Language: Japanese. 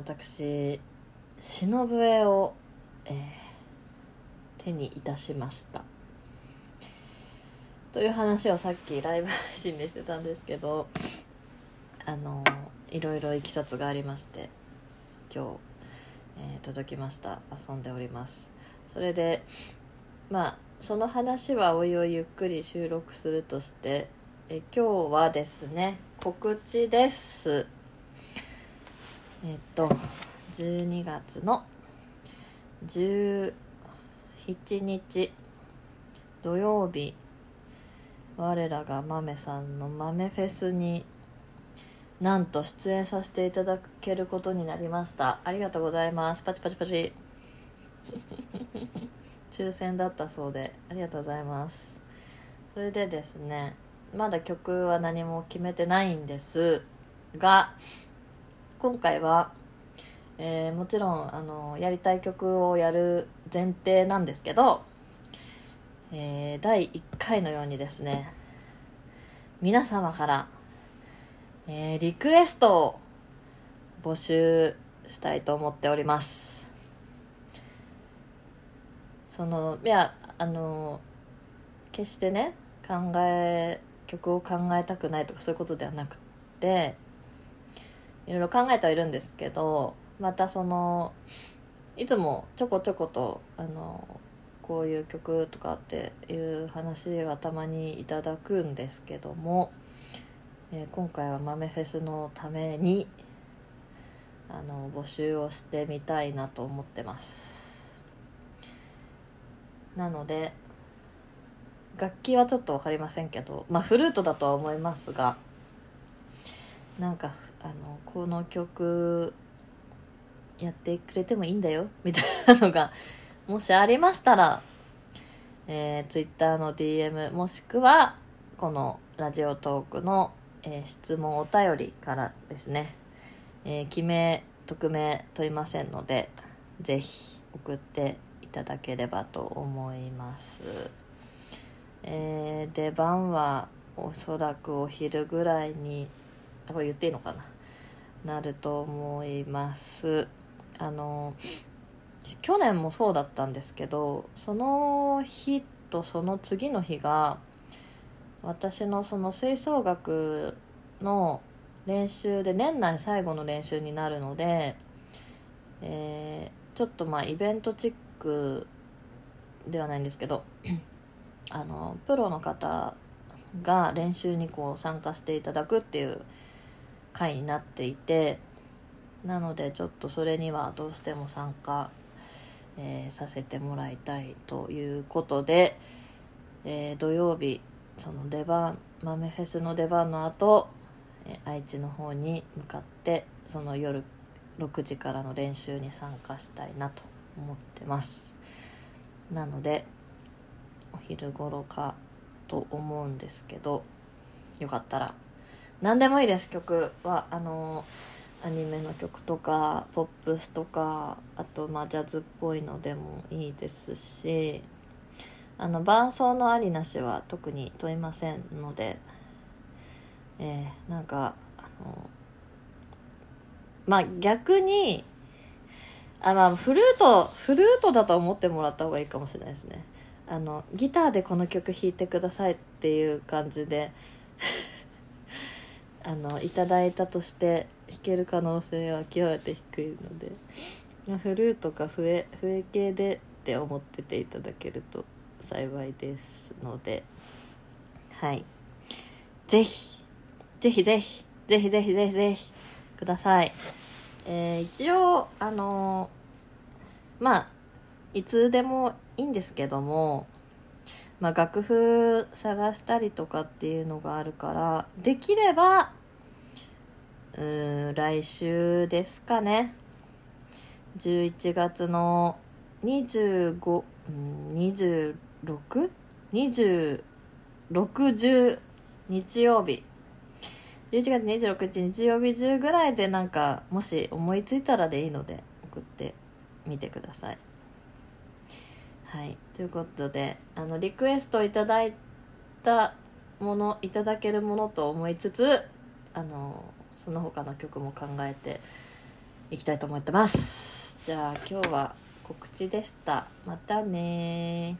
私、忍笛を、えー手にいたしました。という話をさっきライブ配信でしてたんですけど、あのいろいろいきさつがありまして、今日、えー届きました。遊んでおります。それで、まあ、その話はおいおいゆっくり収録するとして、え今日はですね告知ですえっと12月の17日土曜日我らが豆さんの豆フェスになんと出演させていただけることになりました。ありがとうございます。パチパチパチ。抽選だったそうでありがとうございます。それでですねまだ曲は何も決めてないんですが今回は、えーもちろんあのやりたい曲をやる前提なんですけど、えー第1回のようにですね皆様から、えーリクエストを募集したいと思っております。そのいやあの決してね考え曲を考えたくないとかそういうことではなくていろいろ考えてはいるんですけどまたそのいつもちょこちょことあのこういう曲とかっていう話がたまにいただくんですけども、えー今回は豆フェスのためにあの募集をしてみたいなと思ってます。なので楽器はちょっと分かりませんけどまあフルートだとは思いますがなんかあのこの曲やってくれてもいいんだよみたいなのがもしありましたら、えー、Twitter の DM もしくはこのラジオトークの、えー質問お便りからですね、えー記名匿名問いませんのでぜひ送っていただければと思います。えー出番はおそらくお昼ぐらいにこれ言っていいのかな。なると思います。あの去年もそうだったんですけどその日とその次の日が私のその吹奏楽の練習で年内最後の練習になるので、えーちょっとまあイベントチックではないんですけどあのプロの方が練習にこう参加していただくっていう回になっていてなのでちょっとそれにはどうしても参加、えーさせてもらいたいということで、えー土曜日その出番豆フェスの出番の後、えー愛知の方に向かってその夜6時からの練習に参加したいなと思ってます。なのでお昼頃かと思うんですけどよかったら何でもいいです曲は。あのアニメの曲とかポップスとかあとまあジャズっぽいのでもいいですしあの伴奏のありなしは特に問いませんのでえーなんかあのまあ逆にあまあフルートフルートだと思ってもらった方がいいかもしれないですね。あのギターでこの曲弾いてくださいっていう感じで。あのいただいたとして弾ける可能性は極めて低いので、まフルートか笛笛系でって思ってていただけると幸いですのではい。ぜひぜひぜひぜひぜひぜひぜひください。えー一応あのまあいつでもいいんですけどもまあ、楽譜探したりとかっていうのがあるからできればうん来週ですかね。11月の25うん 26?2610 日曜日。11月26日日曜日中ぐらいでなんかもし思いついたらでいいので送ってみてください。はい。ということであのリクエストいただいたものいただけるものと思いつつあのその他の曲も考えていきたいと思ってます。じゃあ今日は告知でした。またね